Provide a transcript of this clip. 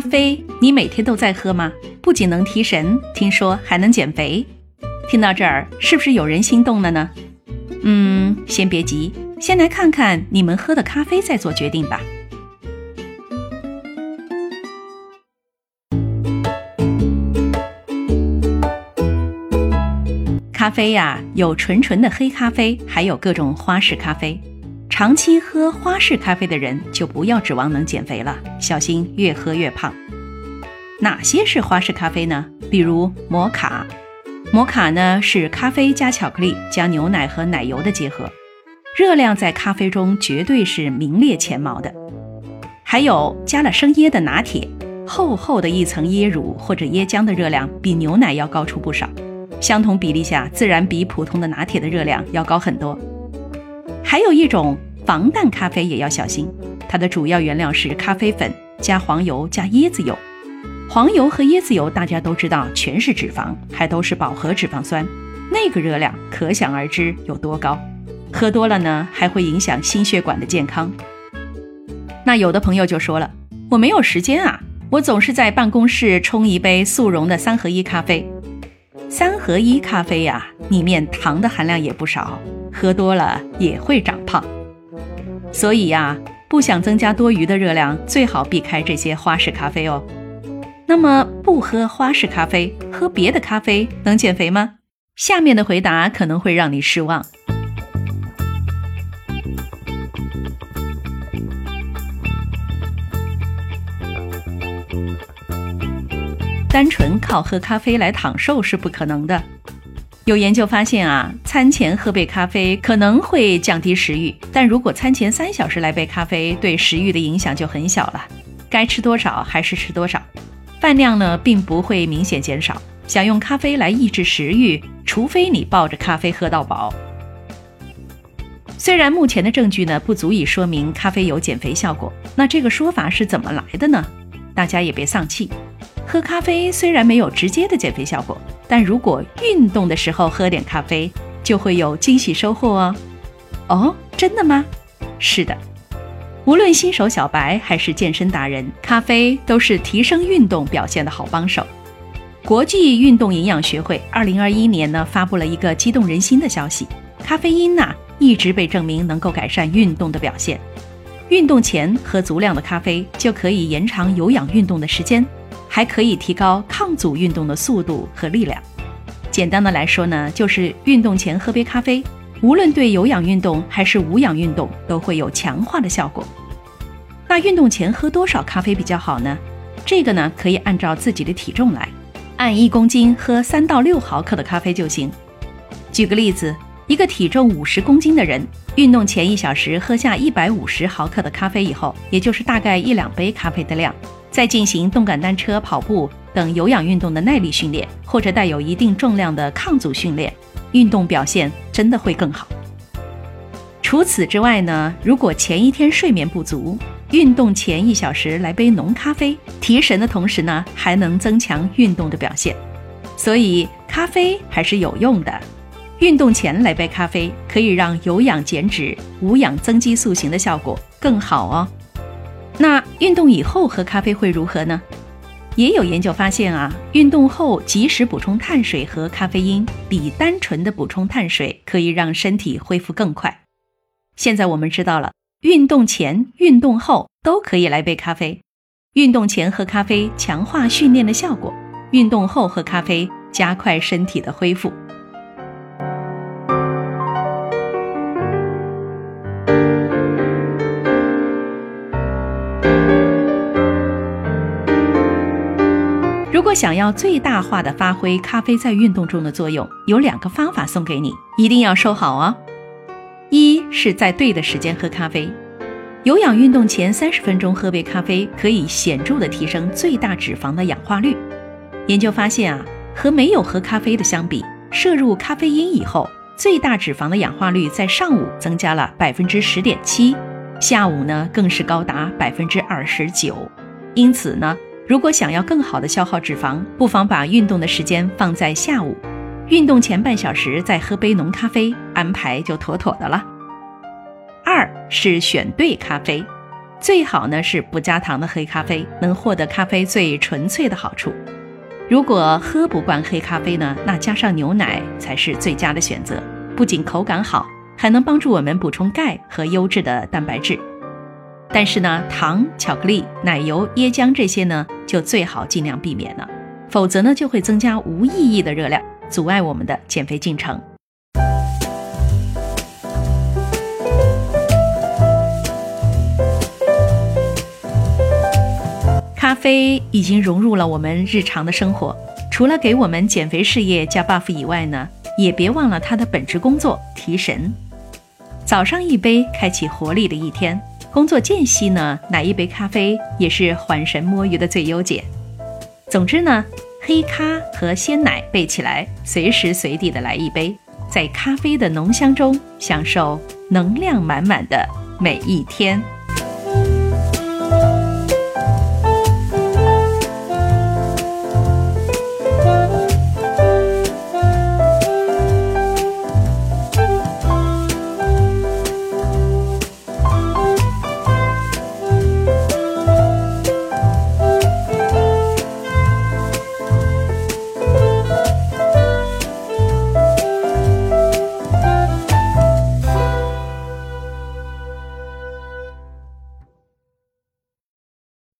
咖啡，你每天都在喝吗？不仅能提神，听说还能减肥。听到这儿，是不是有人心动了呢？嗯，先别急，先来看看你们喝的咖啡，再做决定吧。咖啡呀，有纯纯的黑咖啡，还有各种花式咖啡。长期喝花式咖啡的人，就不要指望能减肥了，小心越喝越胖。哪些是花式咖啡呢？比如摩卡，摩卡呢是咖啡加巧克力加牛奶和奶油的结合，热量在咖啡中绝对是名列前茅的。还有加了生椰的拿铁，厚厚的一层椰乳或者椰浆的热量比牛奶要高出不少，相同比例下，自然比普通的拿铁的热量要高很多。还有一种。防弹咖啡也要小心，它的主要原料是咖啡粉加黄油加椰子油。黄油和椰子油大家都知道，全是脂肪，还都是饱和脂肪酸，那个热量可想而知有多高。喝多了呢，还会影响心血管的健康。那有的朋友就说了，我没有时间啊，我总是在办公室冲一杯速溶的三合一咖啡。三合一咖啡呀，里面糖的含量也不少，喝多了也会长胖。所以呀，不想增加多余的热量，最好避开这些花式咖啡哦。那么，不喝花式咖啡，喝别的咖啡能减肥吗？下面的回答可能会让你失望。单纯靠喝咖啡来躺瘦是不可能的。有研究发现啊，餐前喝杯咖啡可能会降低食欲，但如果餐前三小时来杯咖啡，对食欲的影响就很小了。该吃多少还是吃多少，饭量呢并不会明显减少。想用咖啡来抑制食欲，除非你抱着咖啡喝到饱。虽然目前的证据呢不足以说明咖啡有减肥效果，那这个说法是怎么来的呢？大家也别丧气。喝咖啡虽然没有直接的减肥效果，但如果运动的时候喝点咖啡，就会有惊喜收获哦。哦，真的吗？是的，无论新手小白还是健身达人，咖啡都是提升运动表现的好帮手。国际运动营养学会二零二一年呢发布了一个激动人心的消息：咖啡因呐一直被证明能够改善运动的表现。运动前喝足量的咖啡，就可以延长有氧运动的时间。还可以提高抗阻运动的速度和力量。简单的来说呢，就是运动前喝杯咖啡，无论对有氧运动还是无氧运动都会有强化的效果。那运动前喝多少咖啡比较好呢？这个呢，可以按照自己的体重来，按一公斤喝三到六毫克的咖啡就行。举个例子，一个体重五十公斤的人，运动前一小时喝下一百五十毫克的咖啡以后，也就是大概一两杯咖啡的量。再进行动感单车、跑步等有氧运动的耐力训练，或者带有一定重量的抗阻训练，运动表现真的会更好。除此之外呢，如果前一天睡眠不足，运动前一小时来杯浓咖啡，提神的同时呢，还能增强运动的表现。所以咖啡还是有用的。运动前来杯咖啡，可以让有氧减脂、无氧增肌塑形的效果更好哦。那运动以后喝咖啡会如何呢？也有研究发现啊，运动后及时补充碳水和咖啡因，比单纯的补充碳水可以让身体恢复更快。现在我们知道了，运动前、运动后都可以来杯咖啡。运动前喝咖啡强化训练的效果，运动后喝咖啡加快身体的恢复。如果想要最大化的发挥咖啡在运动中的作用，有两个方法送给你，一定要收好哦。一是在对的时间喝咖啡，有氧运动前三十分钟喝杯咖啡，可以显著的提升最大脂肪的氧化率。研究发现啊，和没有喝咖啡的相比，摄入咖啡因以后，最大脂肪的氧化率在上午增加了百分之十点七，下午呢更是高达百分之二十九。因此呢。如果想要更好的消耗脂肪，不妨把运动的时间放在下午，运动前半小时再喝杯浓咖啡，安排就妥妥的了。二是选对咖啡，最好呢是不加糖的黑咖啡，能获得咖啡最纯粹的好处。如果喝不惯黑咖啡呢，那加上牛奶才是最佳的选择，不仅口感好，还能帮助我们补充钙和优质的蛋白质。但是呢，糖、巧克力、奶油、椰浆这些呢，就最好尽量避免了，否则呢，就会增加无意义的热量，阻碍我们的减肥进程。咖啡已经融入了我们日常的生活，除了给我们减肥事业加 buff 以外呢，也别忘了它的本职工作——提神。早上一杯，开启活力的一天；工作间隙呢，来一杯咖啡也是缓神摸鱼的最优解。总之呢，黑咖和鲜奶备起来，随时随地的来一杯，在咖啡的浓香中享受能量满满的每一天。